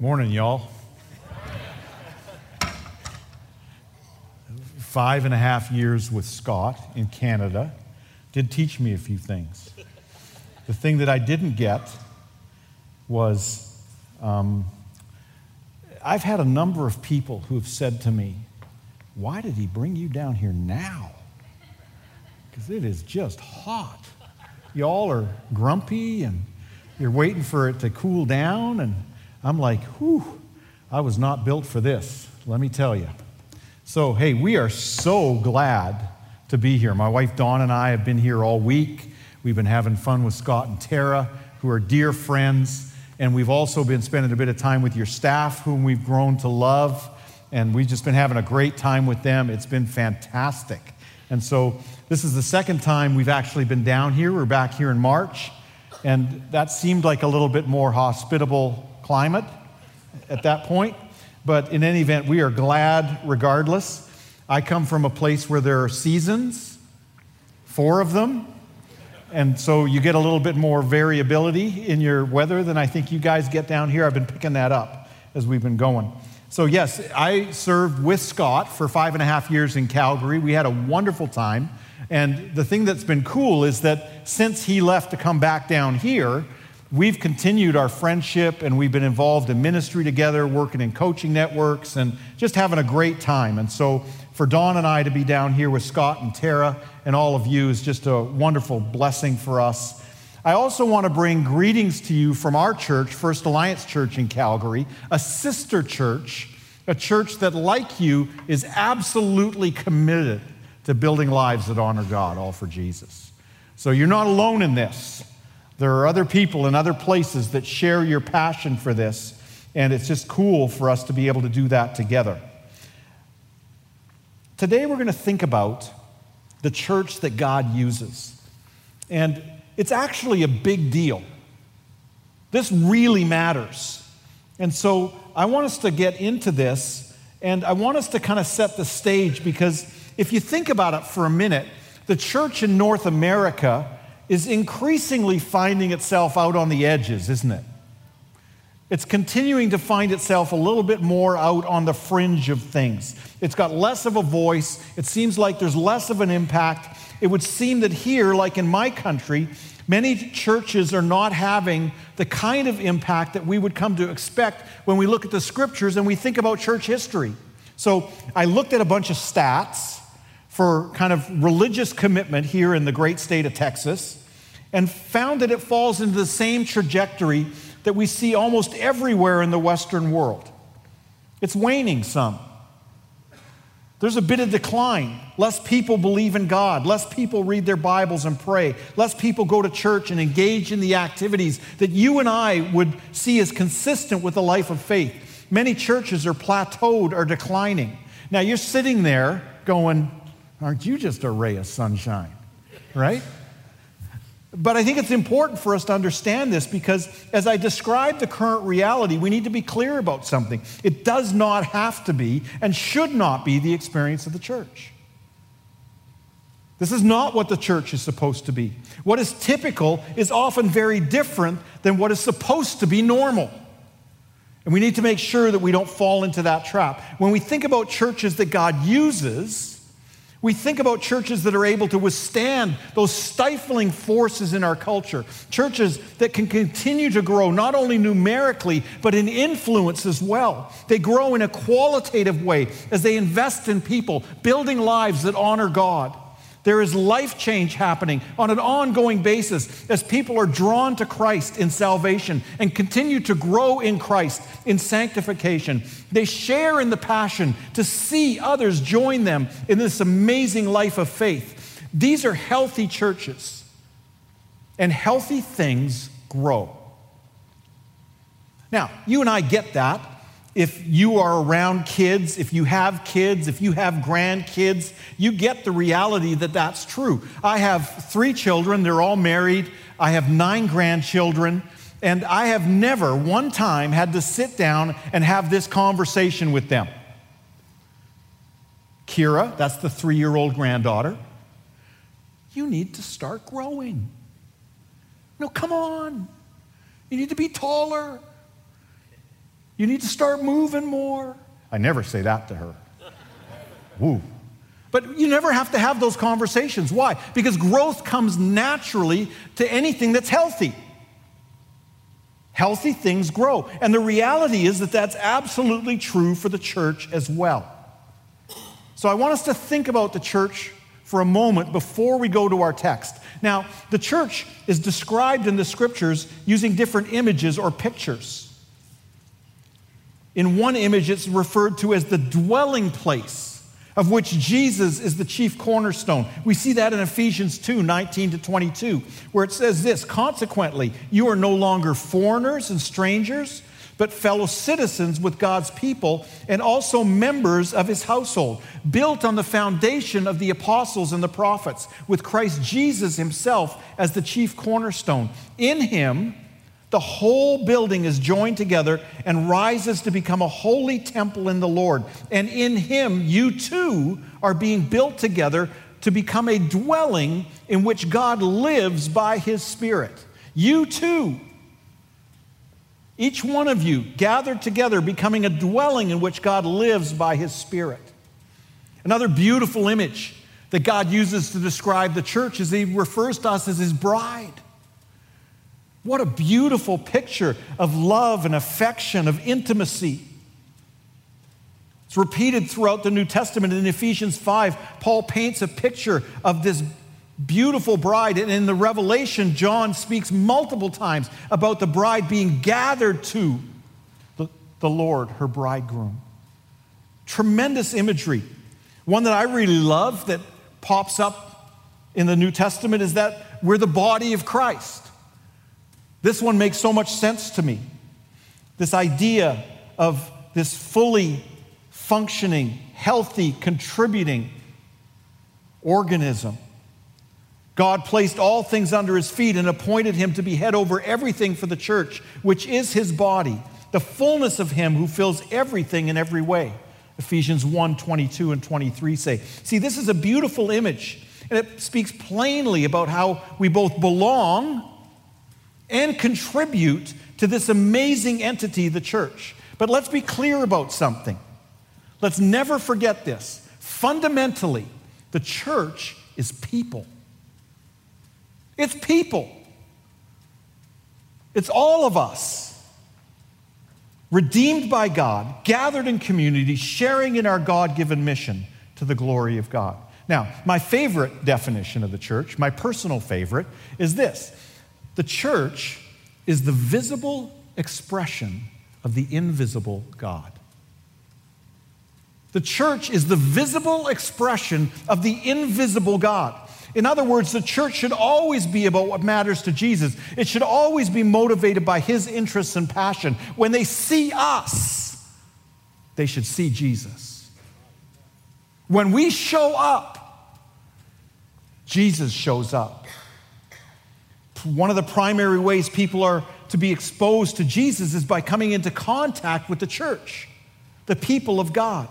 Morning, y'all. Five and a half years with Scott in Canada did teach me a few things. The thing that I didn't get was um, I've had a number of people who have said to me, Why did he bring you down here now? Because it is just hot. Y'all are grumpy and you're waiting for it to cool down. And I'm like, whew, I was not built for this, let me tell you. So, hey, we are so glad to be here. My wife Dawn and I have been here all week. We've been having fun with Scott and Tara, who are dear friends. And we've also been spending a bit of time with your staff, whom we've grown to love. And we've just been having a great time with them. It's been fantastic. And so, this is the second time we've actually been down here. We're back here in March. And that seemed like a little bit more hospitable climate at that point. But in any event, we are glad regardless. I come from a place where there are seasons, four of them. And so you get a little bit more variability in your weather than I think you guys get down here. I've been picking that up as we've been going. So, yes, I served with Scott for five and a half years in Calgary. We had a wonderful time. And the thing that's been cool is that since he left to come back down here, we've continued our friendship and we've been involved in ministry together, working in coaching networks, and just having a great time. And so, for Dawn and I to be down here with Scott and Tara and all of you is just a wonderful blessing for us. I also want to bring greetings to you from our church, First Alliance Church in Calgary, a sister church, a church that, like you, is absolutely committed to building lives that honor God, all for Jesus. So you're not alone in this. There are other people in other places that share your passion for this, and it's just cool for us to be able to do that together. Today, we're going to think about the church that God uses. And it's actually a big deal. This really matters. And so I want us to get into this, and I want us to kind of set the stage because if you think about it for a minute, the church in North America is increasingly finding itself out on the edges, isn't it? It's continuing to find itself a little bit more out on the fringe of things. It's got less of a voice. It seems like there's less of an impact. It would seem that here, like in my country, many churches are not having the kind of impact that we would come to expect when we look at the scriptures and we think about church history. So I looked at a bunch of stats for kind of religious commitment here in the great state of Texas and found that it falls into the same trajectory that we see almost everywhere in the Western world. It's waning some. There's a bit of decline. Less people believe in God. Less people read their Bibles and pray. Less people go to church and engage in the activities that you and I would see as consistent with a life of faith. Many churches are plateaued or declining. Now you're sitting there going, Aren't you just a ray of sunshine? Right? But I think it's important for us to understand this because as I describe the current reality, we need to be clear about something. It does not have to be and should not be the experience of the church. This is not what the church is supposed to be. What is typical is often very different than what is supposed to be normal. And we need to make sure that we don't fall into that trap. When we think about churches that God uses, we think about churches that are able to withstand those stifling forces in our culture, churches that can continue to grow not only numerically, but in influence as well. They grow in a qualitative way as they invest in people, building lives that honor God. There is life change happening on an ongoing basis as people are drawn to Christ in salvation and continue to grow in Christ in sanctification. They share in the passion to see others join them in this amazing life of faith. These are healthy churches, and healthy things grow. Now, you and I get that if you are around kids, if you have kids, if you have grandkids, you get the reality that that's true. I have three children, they're all married. I have nine grandchildren, and I have never one time had to sit down and have this conversation with them. Kira, that's the three year old granddaughter, you need to start growing. No, come on. You need to be taller. You need to start moving more. I never say that to her. Woo. But you never have to have those conversations. Why? Because growth comes naturally to anything that's healthy. Healthy things grow. And the reality is that that's absolutely true for the church as well. So I want us to think about the church for a moment before we go to our text. Now, the church is described in the scriptures using different images or pictures. In one image, it's referred to as the dwelling place of which Jesus is the chief cornerstone. We see that in Ephesians 2 19 to 22, where it says this Consequently, you are no longer foreigners and strangers, but fellow citizens with God's people and also members of his household, built on the foundation of the apostles and the prophets, with Christ Jesus himself as the chief cornerstone. In him, the whole building is joined together and rises to become a holy temple in the Lord. And in Him, you too are being built together to become a dwelling in which God lives by His Spirit. You too, each one of you gathered together, becoming a dwelling in which God lives by His Spirit. Another beautiful image that God uses to describe the church is He refers to us as His bride. What a beautiful picture of love and affection, of intimacy. It's repeated throughout the New Testament. In Ephesians 5, Paul paints a picture of this beautiful bride. And in the Revelation, John speaks multiple times about the bride being gathered to the, Lord, her bridegroom. Tremendous imagery. One that I really love that pops up in the New Testament is that we're the body of Christ. This one makes so much sense to me. This idea of this fully functioning, healthy, contributing organism. God placed all things under his feet and appointed him to be head over everything for the church, which is his body, the fullness of him who fills everything in every way. Ephesians 1 22 and 23 say. See, this is a beautiful image, and it speaks plainly about how we both belong and contribute to this amazing entity, the church. But let's be clear about something. Let's never forget this. Fundamentally, the church is people. It's people. It's all of us. Redeemed by God, gathered in community, sharing in our God given mission to the glory of God. Now, my favorite definition of the church, my personal favorite, is this the church is the visible expression of the invisible God. The church is the visible expression of the invisible God. In other words, the church should always be about what matters to Jesus. It should always be motivated by his interests and passion. When they see us, they should see Jesus. When we show up, Jesus shows up one of the primary ways people are to be exposed to Jesus is by coming into contact with the church, the people of God.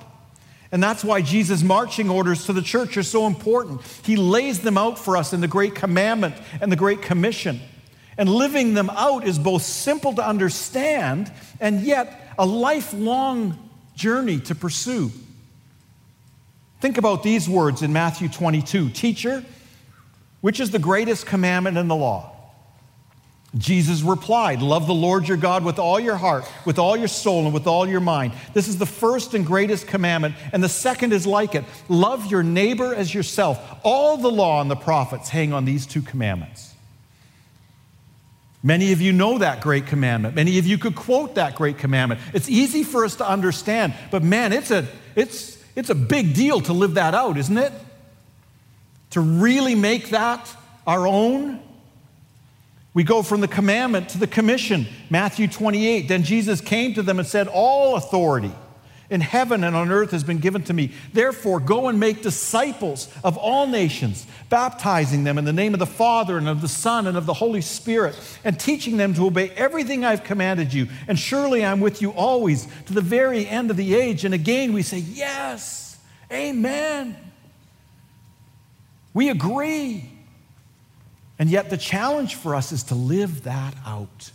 And that's why Jesus' marching orders to the church are so important. He lays them out for us in the Great Commandment and the Great Commission. And living them out is both simple to understand and yet a lifelong journey to pursue. Think about these words in Matthew 22 Teacher, which is the greatest commandment in the law? Jesus replied, Love the Lord your God with all your heart, with all your soul, and with all your mind. This is the first and greatest commandment, and the second is like it love your neighbor as yourself. All the law and the prophets hang on these two commandments. Many of you know that great commandment. Many of you could quote that great commandment. It's easy for us to understand, but man, it's a, it's, it's a big deal to live that out, isn't it? To really make that our own we go from the commandment to the commission. Matthew 28. Then Jesus came to them and said, All authority in heaven and on earth has been given to me. Therefore, go and make disciples of all nations, baptizing them in the name of the Father and of the Son and of the Holy Spirit, and teaching them to obey everything I've commanded you. And surely I'm with you always to the very end of the age. And again, we say, Yes, amen. We agree. And yet, the challenge for us is to live that out.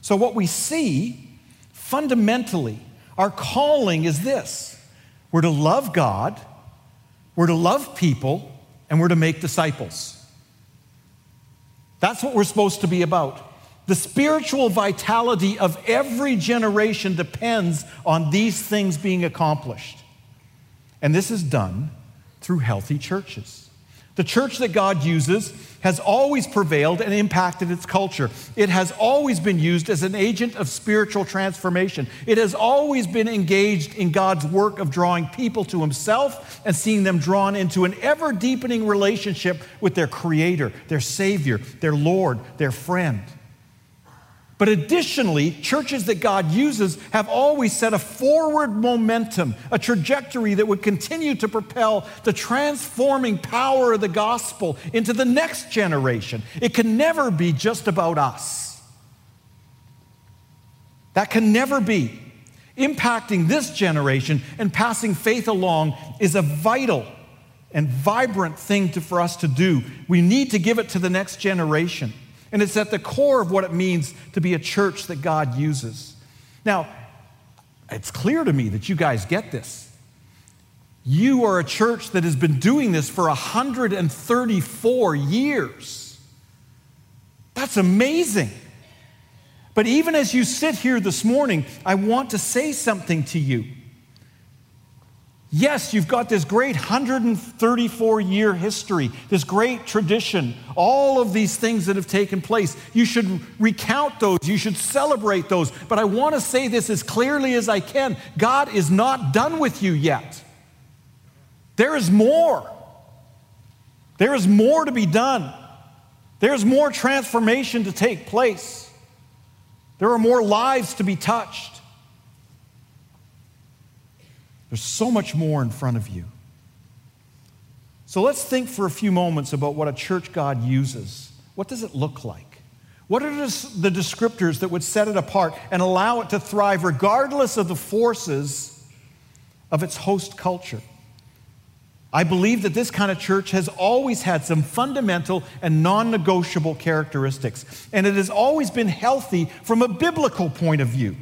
So, what we see Fundamentally, our calling is this we're to love God, we're to love people, and we're to make disciples. That's what we're supposed to be about. The spiritual vitality of every generation depends on these things being accomplished. And this is done through healthy churches. The church that God uses has always prevailed and impacted its culture. It has always been used as an agent of spiritual transformation. It has always been engaged in God's work of drawing people to Himself and seeing them drawn into an ever deepening relationship with their Creator, their Savior, their Lord, their friend. But additionally, churches that God uses have always set a forward momentum, a trajectory that would continue to propel the transforming power of the gospel into the next generation. It can never be just about us. That can never be. Impacting this generation and passing faith along is a vital and vibrant thing to, for us to do. We need to give it to the next generation. And it's at the core of what it means to be a church that God uses. Now, it's clear to me that you guys get this. You are a church that has been doing this for 134 years. That's amazing. But even as you sit here this morning, I want to say something to you. Yes, you've got this great 134 year history, this great tradition, all of these things that have taken place. You should recount those, you should celebrate those. But I want to say this as clearly as I can God is not done with you yet. There is more. There is more to be done. There's more transformation to take place. There are more lives to be touched. There's so much more in front of you. So let's think for a few moments about what a church God uses. What does it look like? What are the descriptors that would set it apart and allow it to thrive regardless of the forces of its host culture? I believe that this kind of church has always had some fundamental and non negotiable characteristics, and it has always been healthy from a biblical point of view.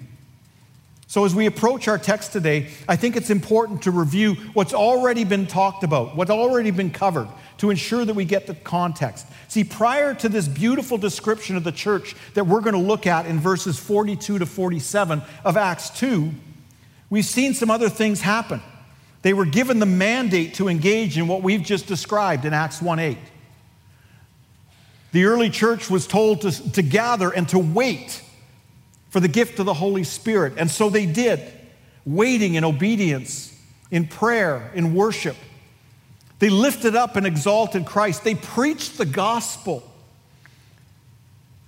So, as we approach our text today, I think it's important to review what's already been talked about, what's already been covered, to ensure that we get the context. See, prior to this beautiful description of the church that we're going to look at in verses 42 to 47 of Acts 2, we've seen some other things happen. They were given the mandate to engage in what we've just described in Acts 1 8. The early church was told to, to gather and to wait for the gift of the Holy Spirit. And so they did, waiting in obedience, in prayer, in worship. They lifted up and exalted Christ. They preached the gospel.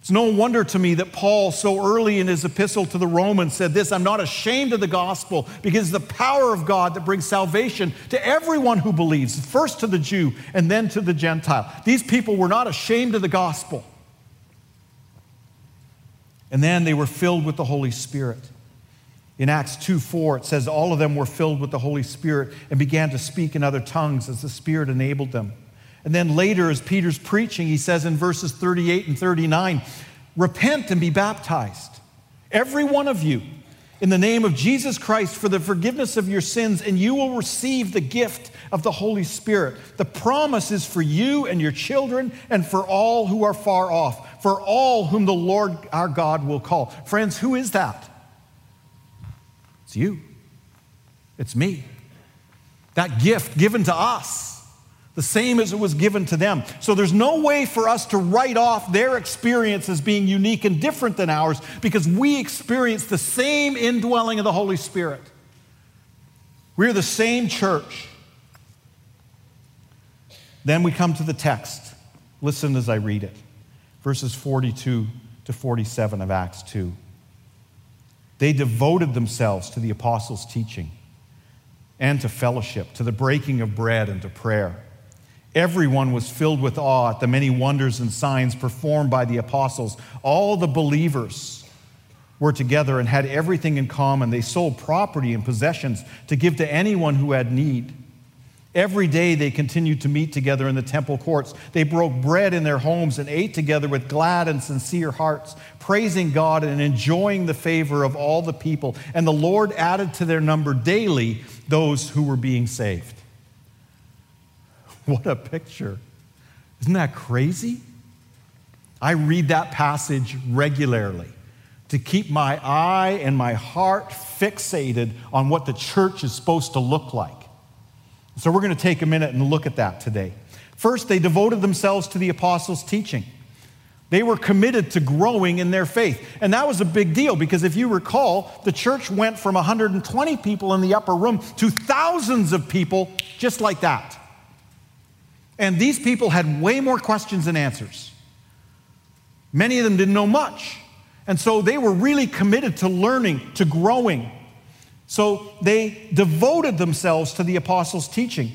It's no wonder to me that Paul, so early in his epistle to the Romans, said this I'm not ashamed of the gospel because the power of God that brings salvation to everyone who believes, first to the Jew and then to the Gentile. These people were not ashamed of the gospel. And then they were filled with the Holy Spirit. In Acts 2 4, it says, All of them were filled with the Holy Spirit and began to speak in other tongues as the Spirit enabled them. And then later, as Peter's preaching, he says in verses 38 and 39, Repent and be baptized, every one of you, in the name of Jesus Christ for the forgiveness of your sins, and you will receive the gift of the Holy Spirit. The promise is for you and your children and for all who are far off for all whom the Lord our God will call. Friends, who is that? It's you. It's me. That gift given to us, the same as it was given to them. So there's no way for us to write off their experience as being unique and different than ours because we experience the same indwelling of the Holy Spirit. We're the same church. Then we come to the text. Listen as I read it verses 42 to 47 of Acts 2. They devoted themselves to the apostles' teaching and to fellowship, to the breaking of bread and to prayer. Everyone was filled with awe at the many wonders and signs performed by the apostles. All the believers were together and had everything in common. They sold property and possessions to give to anyone who had need. Every day they continued to meet together in the temple courts. They broke bread in their homes and ate together with glad and sincere hearts, praising God and enjoying the favor of all the people. And the Lord added to their number daily those who were being saved. What a picture! Isn't that crazy? I read that passage regularly to keep my eye and my heart fixated on what the church is supposed to look like. So we're going to take a minute and look at that today. First, they devoted themselves to the apostles' teaching. They were committed to growing in their faith. And that was a big deal because if you recall, the church went from 120 people in the upper room to thousands of people just like that. And these people had way more questions than answers. Many of them didn't know much. And so they were really committed to learning, to growing. So they devoted themselves to the apostles' teaching.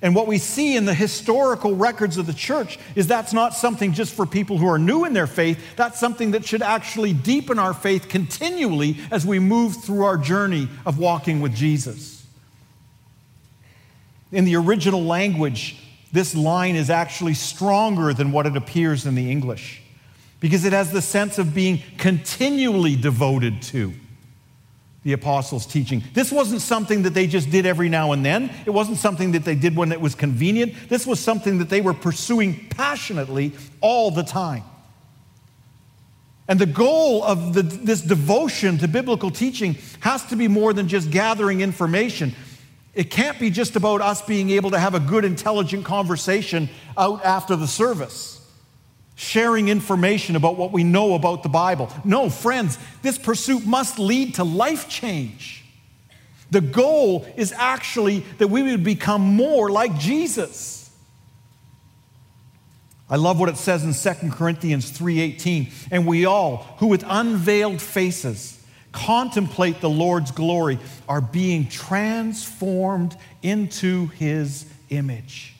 And what we see in the historical records of the church is that's not something just for people who are new in their faith. That's something that should actually deepen our faith continually as we move through our journey of walking with Jesus. In the original language, this line is actually stronger than what it appears in the English because it has the sense of being continually devoted to the apostles' teaching. This wasn't something that they just did every now and then. It wasn't something that they did when it was convenient. This was something that they were pursuing passionately all the time. And the goal of the, this devotion to biblical teaching has to be more than just gathering information. It can't be just about us being able to have a good, intelligent conversation out after the service sharing information about what we know about the Bible. No, friends, this pursuit must lead to life change. The goal is actually that we would become more like Jesus. I love what it says in 2 Corinthians 3:18, and we all who with unveiled faces contemplate the Lord's glory are being transformed into his image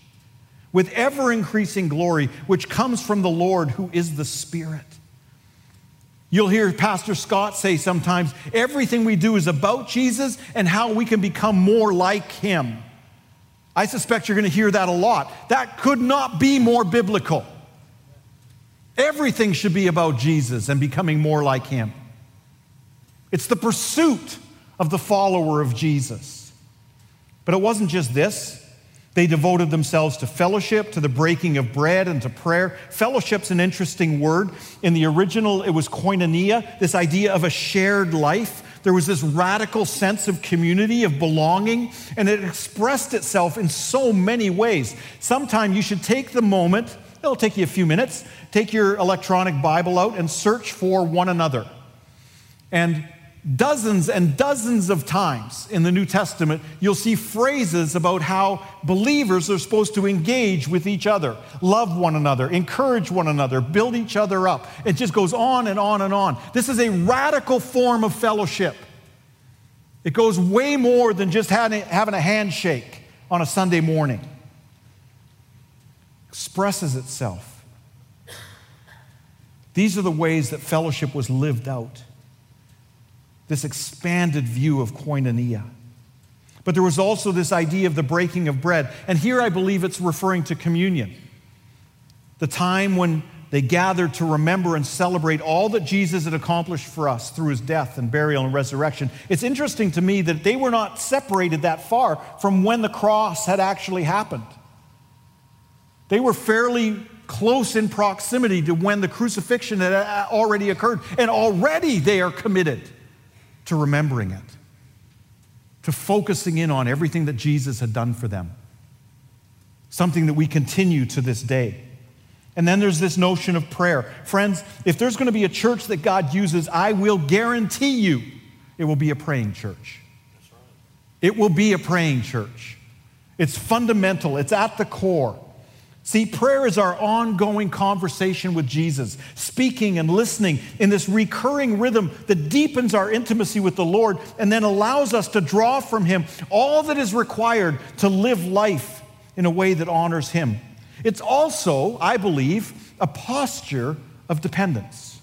with ever increasing glory, which comes from the Lord who is the Spirit. You'll hear Pastor Scott say sometimes everything we do is about Jesus and how we can become more like him. I suspect you're going to hear that a lot. That could not be more biblical. Everything should be about Jesus and becoming more like him. It's the pursuit of the follower of Jesus. But it wasn't just this. They devoted themselves to fellowship, to the breaking of bread, and to prayer. Fellowship's an interesting word. In the original, it was koinonia, this idea of a shared life. There was this radical sense of community, of belonging, and it expressed itself in so many ways. Sometime you should take the moment, it'll take you a few minutes, take your electronic Bible out and search for one another. And dozens and dozens of times in the New Testament, you'll see phrases about how believers are supposed to engage with each other, love one another, encourage one another, build each other up. It just goes on and on and on. This is a radical form of fellowship. It goes way more than just having a handshake on a Sunday morning. Expresses itself. These are the ways that fellowship was lived out this expanded view of koinonia. But there was also this idea of the breaking of bread. And here I believe it's referring to communion. The time when they gathered to remember and celebrate all that Jesus had accomplished for us through his death and burial and resurrection. It's interesting to me that they were not separated that far from when the cross had actually happened. They were fairly close in proximity to when the crucifixion had uh, already occurred, and already they are committed to remembering it, to focusing in on everything that Jesus had done for them. Something that we continue to this day. And then there's this notion of prayer. Friends, if there's going to be a church that God uses, I will guarantee you it will be a praying church. It will be a praying church. It's fundamental, it's at the core. See, prayer is our ongoing conversation with Jesus, speaking and listening in this recurring rhythm that deepens our intimacy with the Lord and then allows us to draw from Him all that is required to live life in a way that honors Him. It's also, I believe, a posture of dependence.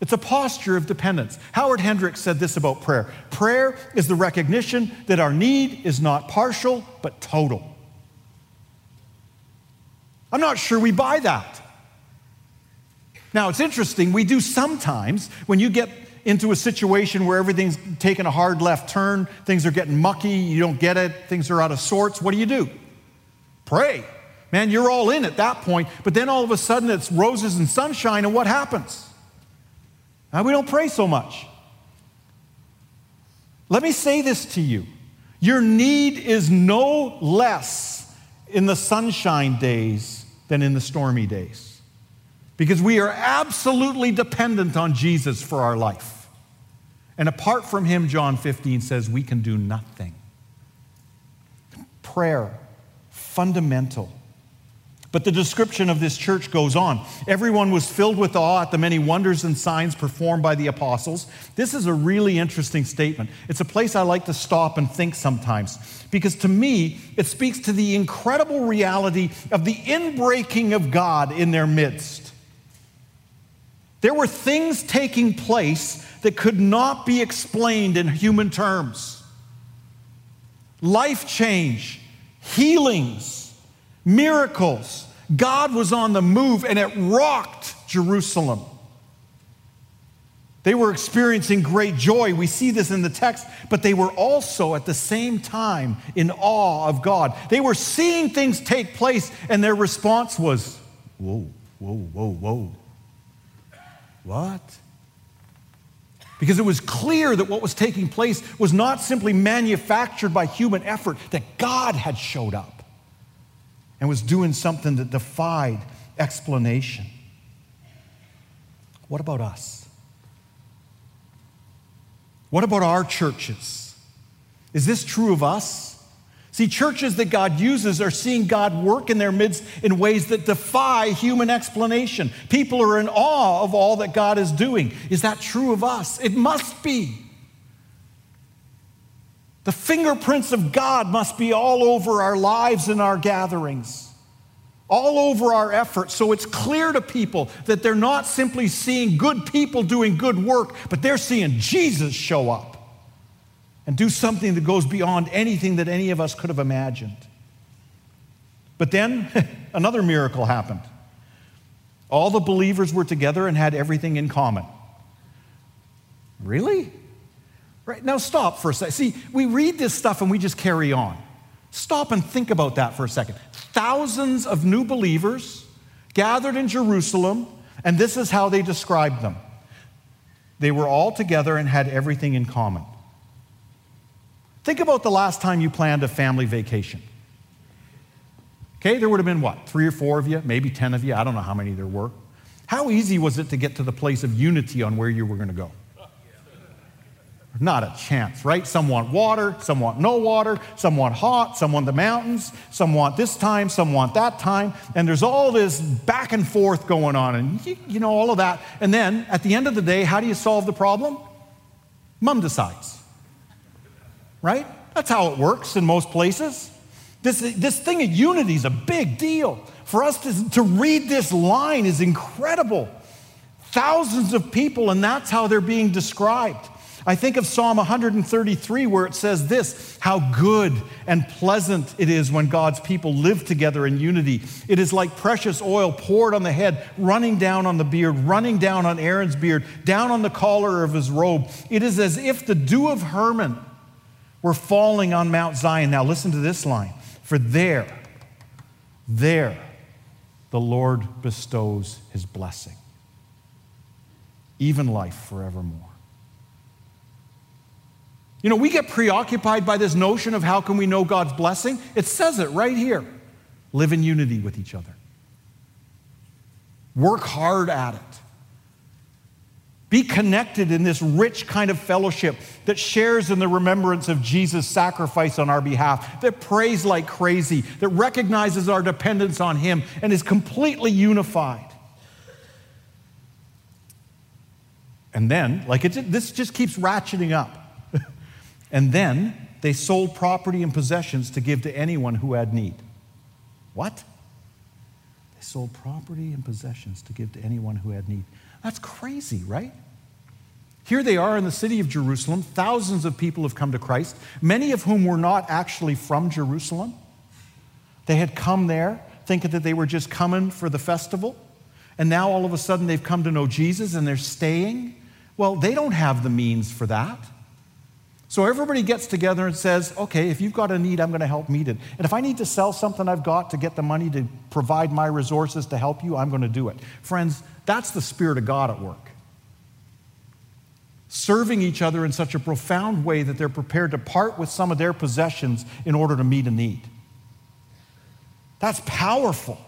It's a posture of dependence. Howard Hendricks said this about prayer prayer is the recognition that our need is not partial, but total. I'm not sure we buy that. Now, it's interesting, we do sometimes when you get into a situation where everything's taking a hard left turn, things are getting mucky, you don't get it, things are out of sorts, what do you do? Pray. Man, you're all in at that point, but then all of a sudden it's roses and sunshine, and what happens? Now, we don't pray so much. Let me say this to you your need is no less in the sunshine days than in the stormy days because we are absolutely dependent on Jesus for our life. And apart from Him, John 15 says, we can do nothing. Prayer, fundamental. But the description of this church goes on. Everyone was filled with awe at the many wonders and signs performed by the apostles. This is a really interesting statement. It's a place I like to stop and think sometimes because to me, it speaks to the incredible reality of the inbreaking of God in their midst. There were things taking place that could not be explained in human terms life change, healings miracles. God was on the move and it rocked Jerusalem. They were experiencing great joy. We see this in the text, but they were also at the same time in awe of God. They were seeing things take place, and their response was, Whoa, whoa, whoa, whoa. What? Because it was clear that what was taking place was not simply manufactured by human effort, that God had showed up and was doing something that defied explanation. What about us? What about our churches? Is this true of us? See, churches that God uses are seeing God work in their midst in ways that defy human explanation. People are in awe of all that God is doing. Is that true of us? It must be. The fingerprints of God must be all over our lives and our gatherings, all over our efforts. So it's clear to people that they're not simply seeing good people doing good work, but they're seeing Jesus show up and do something that goes beyond anything that any of us could have imagined. But then another miracle happened. All the believers were together and had everything in common. Really? Right? Now, stop for a second. See, we read this stuff and we just carry on. Stop and think about that for a second. Thousands of new believers gathered in Jerusalem, and this is how they described them they were all together and had everything in common. Think about the last time you planned a family vacation. Okay, there would have been what, three or four of you, maybe 10 of you, I don't know how many there were. How easy was it to get to the place of unity on where you were going to go? Not a chance, right? Some want water, some want no water, some want hot, some want the mountains, some want this time, some want that time. And there's all this back and forth going on, and you, you know, all of that. And then at the end of the day, how do you solve the problem? Mom decides, right? That's how it works in most places. This, this thing of unity is a big deal. For us to, to read this line is incredible. Thousands of people, and that's how they're being described. I think of Psalm 133 where it says this how good and pleasant it is when God's people live together in unity. It is like precious oil poured on the head, running down on the beard, running down on Aaron's beard, down on the collar of his robe. It is as if the dew of Hermon were falling on Mount Zion. Now listen to this line for there, there, the Lord bestows his blessing, even life forevermore. You know, we get preoccupied by this notion of how can we know God's blessing. It says it right here. Live in unity with each other. Work hard at it. Be connected in this rich kind of fellowship that shares in the remembrance of Jesus' sacrifice on our behalf, that prays like crazy, that recognizes our dependence on Him, and is completely unified. And then, like it, this just keeps ratcheting up. And then they sold property and possessions to give to anyone who had need. What? They sold property and possessions to give to anyone who had need. That's crazy, right? Here they are in the city of Jerusalem. Thousands of people have come to Christ, many of whom were not actually from Jerusalem. They had come there thinking that they were just coming for the festival. And now all of a sudden they've come to know Jesus and they're staying. Well, they don't have the means for that. So everybody gets together and says, okay, if you've got a need, I'm going to help meet it. And if I need to sell something I've got to get the money to provide my resources to help you, I'm going to do it. Friends, that's the Spirit of God at work serving each other in such a profound way that they're prepared to part with some of their possessions in order to meet a need. That's powerful.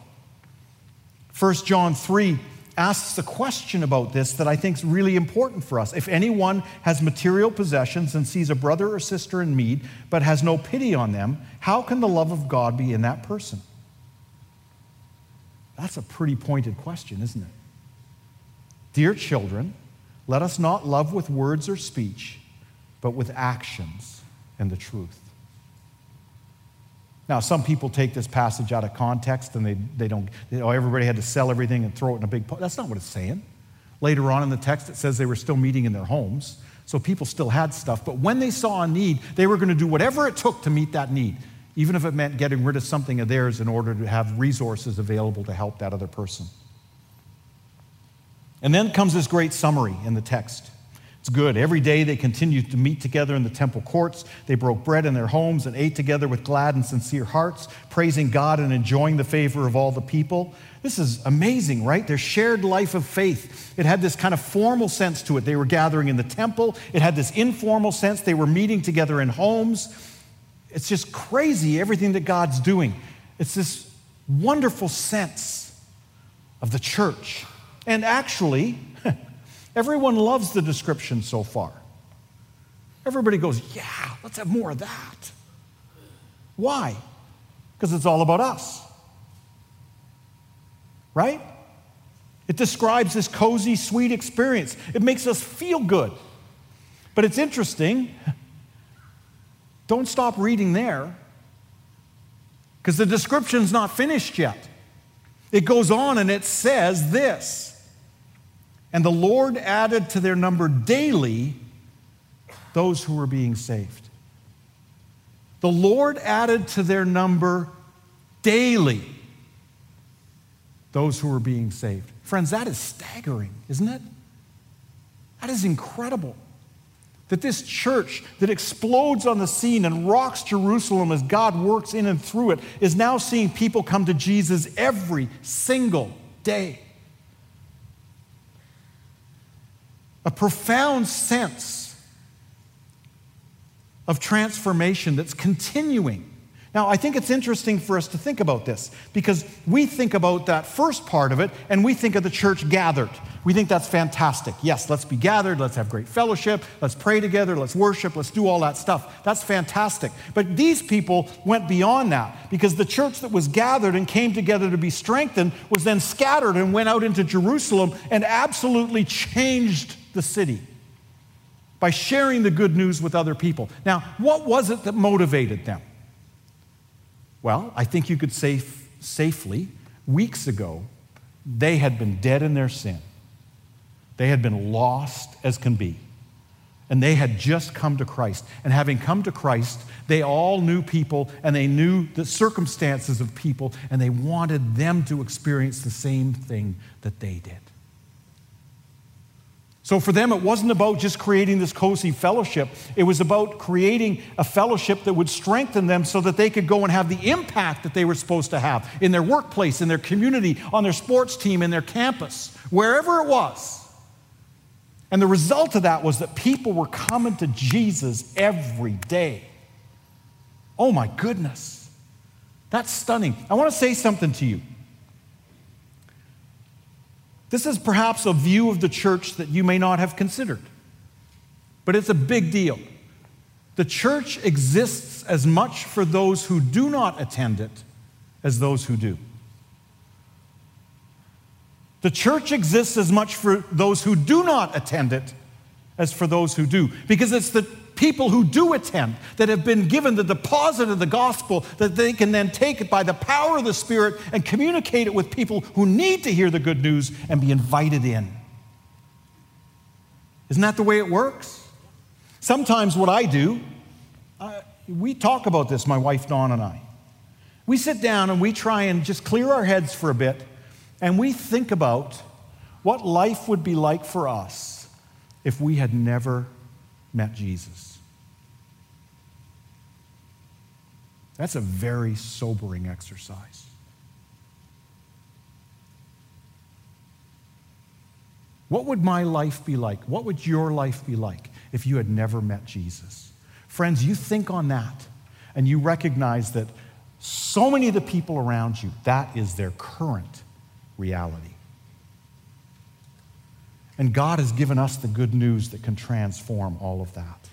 1 John 3 asks a question about this that I think is really important for us. If anyone has material possessions and sees a brother or sister in need, but has no pity on them, how can the love of God be in that person? That's a pretty pointed question, isn't it? Dear children, let us not love with words or speech, but with actions and the truth. Now, some people take this passage out of context and they, they don't, you oh, know, everybody had to sell everything and throw it in a big pot. That's not what it's saying. Later on in the text, it says they were still meeting in their homes. So people still had stuff. But when they saw a need, they were going to do whatever it took to meet that need, even if it meant getting rid of something of theirs in order to have resources available to help that other person. And then comes this great summary in the text. Good. Every day they continued to meet together in the temple courts. They broke bread in their homes and ate together with glad and sincere hearts, praising God and enjoying the favor of all the people. This is amazing, right? Their shared life of faith. It had this kind of formal sense to it. They were gathering in the temple, it had this informal sense. They were meeting together in homes. It's just crazy everything that God's doing. It's this wonderful sense of the church and actually, everyone loves the description so far. Everybody goes, Yeah, let's have more of that. Why? Because it's all about us. Right? It describes this cozy, sweet experience. It makes us feel good. But it's interesting. Don't stop reading there because the description's not finished yet. It goes on and it says this and the Lord added to their number daily those who were being saved. The Lord added to their number daily those who were being saved. Friends, that is staggering, isn't it? That is incredible. That this church that explodes on the scene and rocks Jerusalem as God works in and through it is now seeing people come to Jesus every single day. A profound sense of transformation that's continuing. Now, I think it's interesting for us to think about this because we think about that first part of it and we think of the church gathered. We think that's fantastic. Yes, let's be gathered, let's have great fellowship, let's pray together, let's worship, let's do all that stuff. That's fantastic. But these people went beyond that because the church that was gathered and came together to be strengthened was then scattered and went out into Jerusalem and absolutely changed the city by sharing the good news with other people. Now, what was it that motivated them? Well, I think you could say f- safely, weeks ago, they had been dead in their sin. They had been lost as can be. And they had just come to Christ. And having come to Christ, they all knew people and they knew the circumstances of people, and they wanted them to experience the same thing that they did. So for them, it wasn't about just creating this cozy fellowship. It was about creating a fellowship that would strengthen them so that they could go and have the impact that they were supposed to have in their workplace, in their community, on their sports team, in their campus, wherever it was. And the result of that was that people were coming to Jesus every day. Oh my goodness. That's stunning. I want to say something to you. This is perhaps a view of the church that you may not have considered, but it's a big deal. The church exists as much for those who do not attend it as those who do. The church exists as much for those who do not attend it as for those who do, because it's the people who do attend, that have been given the deposit of the gospel, that they can then take it by the power of the Spirit and communicate it with people who need to hear the good news and be invited in. Isn't that the way it works? Sometimes what I do, uh, we talk about this, my wife Dawn and I. We sit down and we try and just clear our heads for a bit and we think about what life would be like for us if we had never met Jesus. That's a very sobering exercise. What would my life be like? What would your life be like if you had never met Jesus? Friends, you think on that and you recognize that so many of the people around you, that is their current reality. And God has given us the good news that can transform all of that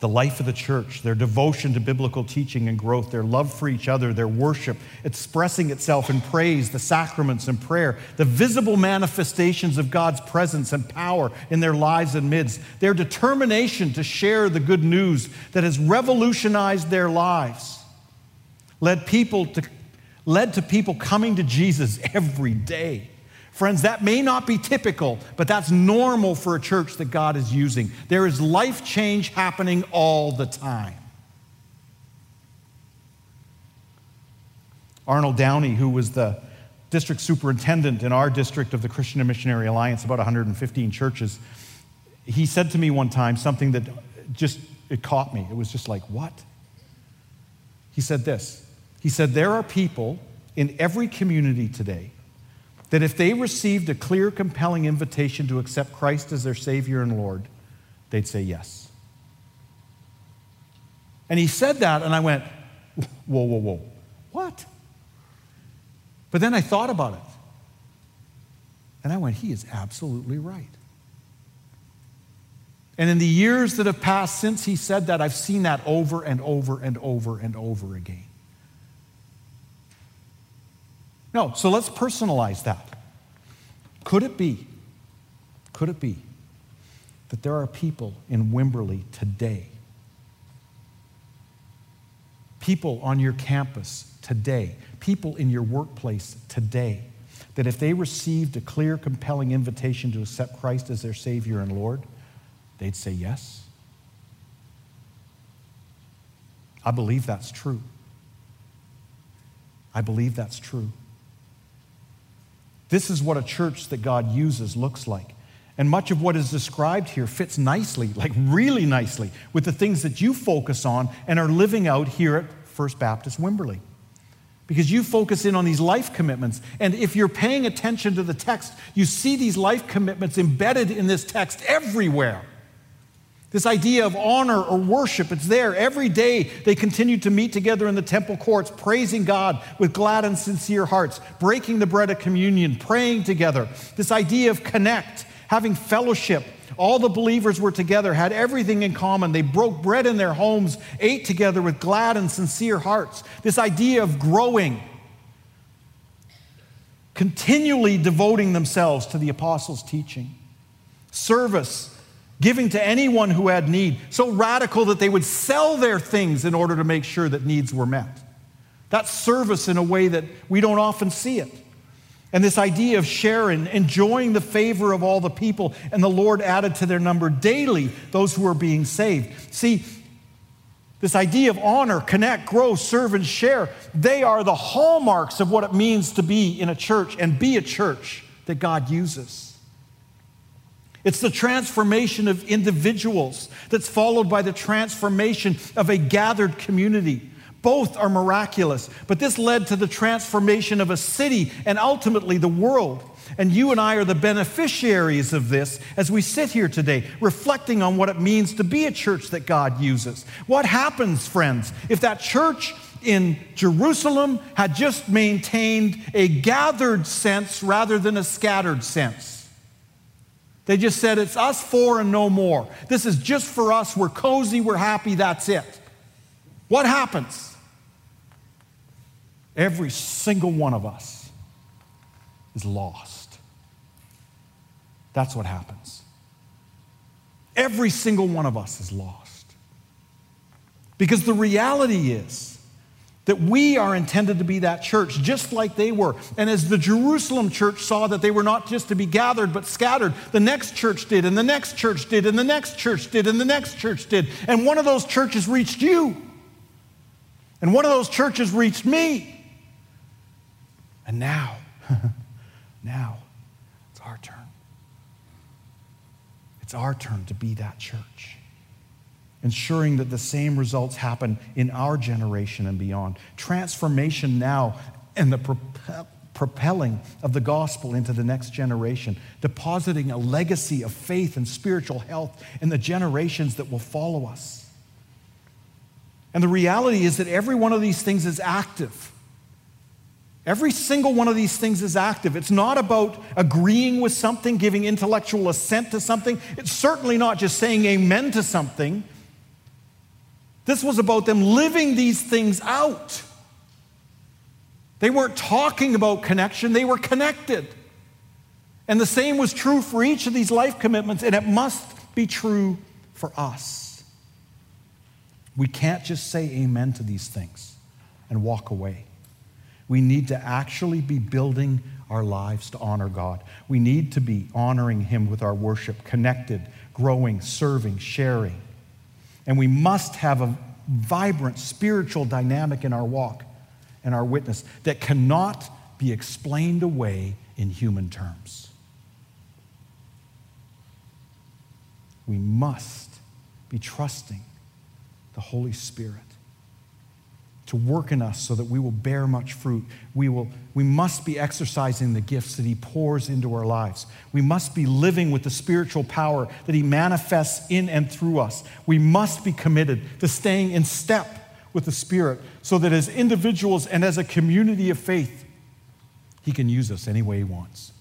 the life of the church, their devotion to biblical teaching and growth, their love for each other, their worship, expressing itself in praise, the sacraments and prayer, the visible manifestations of God's presence and power in their lives and midst, their determination to share the good news that has revolutionized their lives, led people to led to people coming to Jesus every day. Friends, that may not be typical, but that's normal for a church that God is using. There is life change happening all the time. Arnold Downey, who was the district superintendent in our district of the Christian and Missionary Alliance, about 115 churches, he said to me one time something that just it caught me. It was just like, what? He said this. He said, There are people in every community today that if they received a clear, compelling invitation to accept Christ as their Savior and Lord, they'd say yes. And he said that, and I went, whoa, whoa, whoa, what? But then I thought about it. And I went, he is absolutely right. And in the years that have passed since he said that, I've seen that over and over and over and over again. No, so let's personalize that. Could it be, could it be that there are people in Wimberley today, people on your campus today, people in your workplace today, that if they received a clear, compelling invitation to accept Christ as their Savior and Lord, they'd say yes? I believe that's true. I believe that's true. This is what a church that God uses looks like. And much of what is described here fits nicely, like really nicely, with the things that you focus on and are living out here at First Baptist Wimberley. Because you focus in on these life commitments. And if you're paying attention to the text, you see these life commitments embedded in this text everywhere. This idea of honor or worship, it's there. Every day they continued to meet together in the temple courts, praising God with glad and sincere hearts, breaking the bread of communion, praying together. This idea of connect, having fellowship. All the believers were together, had everything in common. They broke bread in their homes, ate together with glad and sincere hearts. This idea of growing, continually devoting themselves to the apostles' teaching, service giving to anyone who had need, so radical that they would sell their things in order to make sure that needs were met. That's service in a way that we don't often see it. And this idea of sharing, enjoying the favor of all the people, and the Lord added to their number daily those who are being saved. See, this idea of honor, connect, grow, serve, and share, they are the hallmarks of what it means to be in a church and be a church that God uses. It's the transformation of individuals that's followed by the transformation of a gathered community. Both are miraculous, but this led to the transformation of a city and ultimately the world. And you and I are the beneficiaries of this as we sit here today, reflecting on what it means to be a church that God uses. What happens, friends, if that church in Jerusalem had just maintained a gathered sense rather than a scattered sense? They just said, it's us four and no more. This is just for us. We're cozy, we're happy, that's it. What happens? Every single one of us is lost. That's what happens. Every single one of us is lost. Because the reality is that we are intended to be that church, just like they were. And as the Jerusalem church saw that they were not just to be gathered, but scattered, the next church did, and the next church did, and the next church did, and the next church did. And one of those churches reached you. And one of those churches reached me. And now, now, it's our turn. It's our turn to be that church ensuring that the same results happen in our generation and beyond. Transformation now and the propelling of the gospel into the next generation, depositing a legacy of faith and spiritual health in the generations that will follow us. And the reality is that every one of these things is active. Every single one of these things is active. It's not about agreeing with something, giving intellectual assent to something. It's certainly not just saying amen to something. This was about them living these things out. They weren't talking about connection, they were connected. And the same was true for each of these life commitments, and it must be true for us. We can't just say amen to these things and walk away. We need to actually be building our lives to honor God. We need to be honoring Him with our worship, connected, growing, serving, sharing. And we must have a vibrant spiritual dynamic in our walk and our witness that cannot be explained away in human terms. We must be trusting the Holy Spirit to work in us so that we will bear much fruit. We, will, we must be exercising the gifts that He pours into our lives. We must be living with the spiritual power that He manifests in and through us. We must be committed to staying in step with the Spirit so that as individuals and as a community of faith, He can use us any way He wants.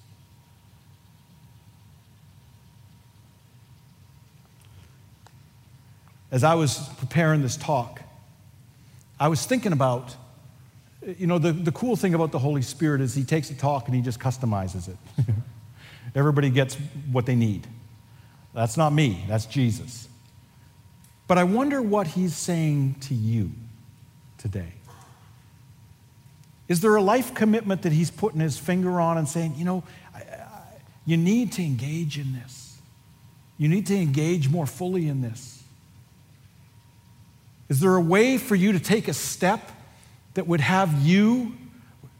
As I was preparing this talk, I was thinking about, you know, the, the cool thing about the Holy Spirit is he takes a talk and he just customizes it. Everybody gets what they need. That's not me, that's Jesus. But I wonder what he's saying to you today. Is there a life commitment that he's putting his finger on and saying, you know, I, I, you need to engage in this? You need to engage more fully in this. Is there a way for you to take a step that would have you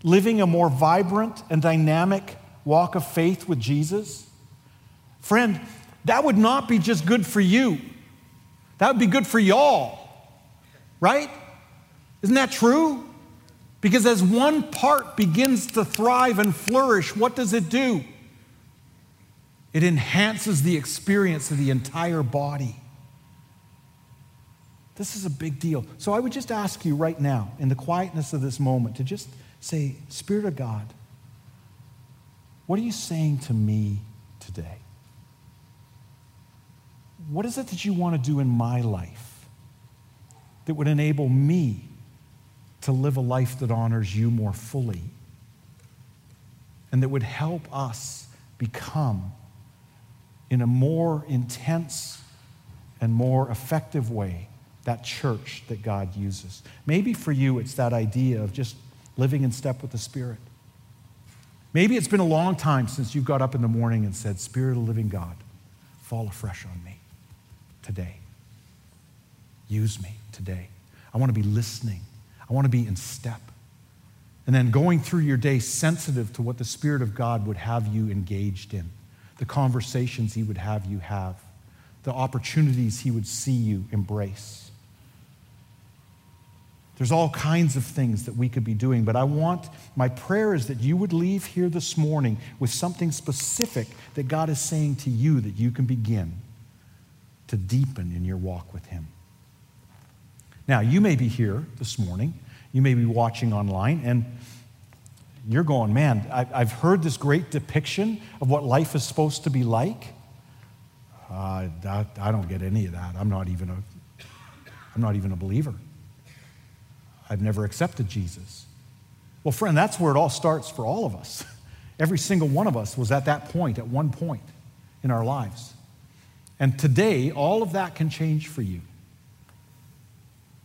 living a more vibrant and dynamic walk of faith with Jesus? Friend, that would not be just good for you. That would be good for y'all, right? Isn't that true? Because as one part begins to thrive and flourish, what does it do? It enhances the experience of the entire body. This is a big deal. So I would just ask you right now, in the quietness of this moment, to just say, Spirit of God, what are you saying to me today? What is it that you want to do in my life that would enable me to live a life that honors you more fully and that would help us become, in a more intense and more effective way, that church that God uses. Maybe for you, it's that idea of just living in step with the Spirit. Maybe it's been a long time since you got up in the morning and said, Spirit of living God, fall afresh on me today. Use me today. I want to be listening. I want to be in step. And then going through your day sensitive to what the Spirit of God would have you engaged in, the conversations He would have you have, the opportunities He would see you embrace. There's all kinds of things that we could be doing, but I want, my prayer is that you would leave here this morning with something specific that God is saying to you that you can begin to deepen in your walk with Him. Now, you may be here this morning, you may be watching online, and you're going, man, I've heard this great depiction of what life is supposed to be like. Uh, I don't get any of that. I'm not even a, I'm not even a believer. I've never accepted Jesus. Well, friend, that's where it all starts for all of us. Every single one of us was at that point, at one point in our lives. And today, all of that can change for you.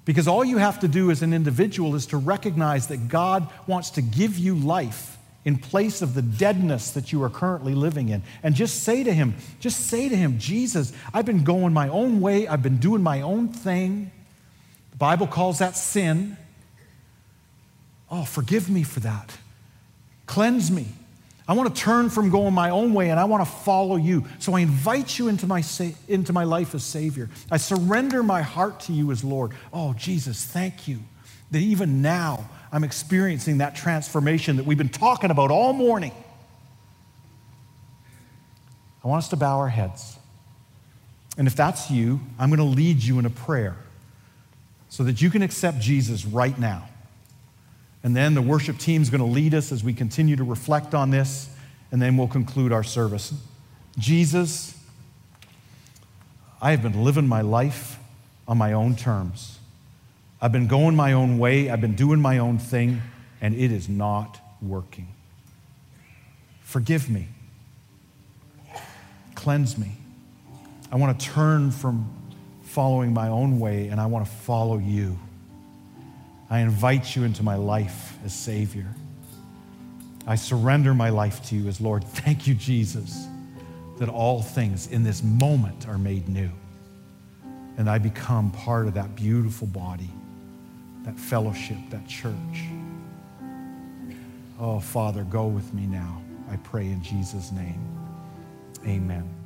Because all you have to do as an individual is to recognize that God wants to give you life in place of the deadness that you are currently living in. And just say to Him, just say to Him, Jesus, I've been going my own way, I've been doing my own thing. The Bible calls that sin. Oh, forgive me for that. Cleanse me. I want to turn from going my own way and I want to follow you. So I invite you into my, into my life as Savior. I surrender my heart to you as Lord. Oh, Jesus, thank you that even now I'm experiencing that transformation that we've been talking about all morning. I want us to bow our heads. And if that's you, I'm going to lead you in a prayer so that you can accept Jesus right now. And then the worship team is going to lead us as we continue to reflect on this, and then we'll conclude our service. Jesus, I have been living my life on my own terms. I've been going my own way, I've been doing my own thing, and it is not working. Forgive me. Cleanse me. I want to turn from following my own way, and I want to follow you. I invite you into my life as Savior. I surrender my life to you as Lord. Thank you, Jesus, that all things in this moment are made new. And I become part of that beautiful body, that fellowship, that church. Oh, Father, go with me now. I pray in Jesus' name. Amen.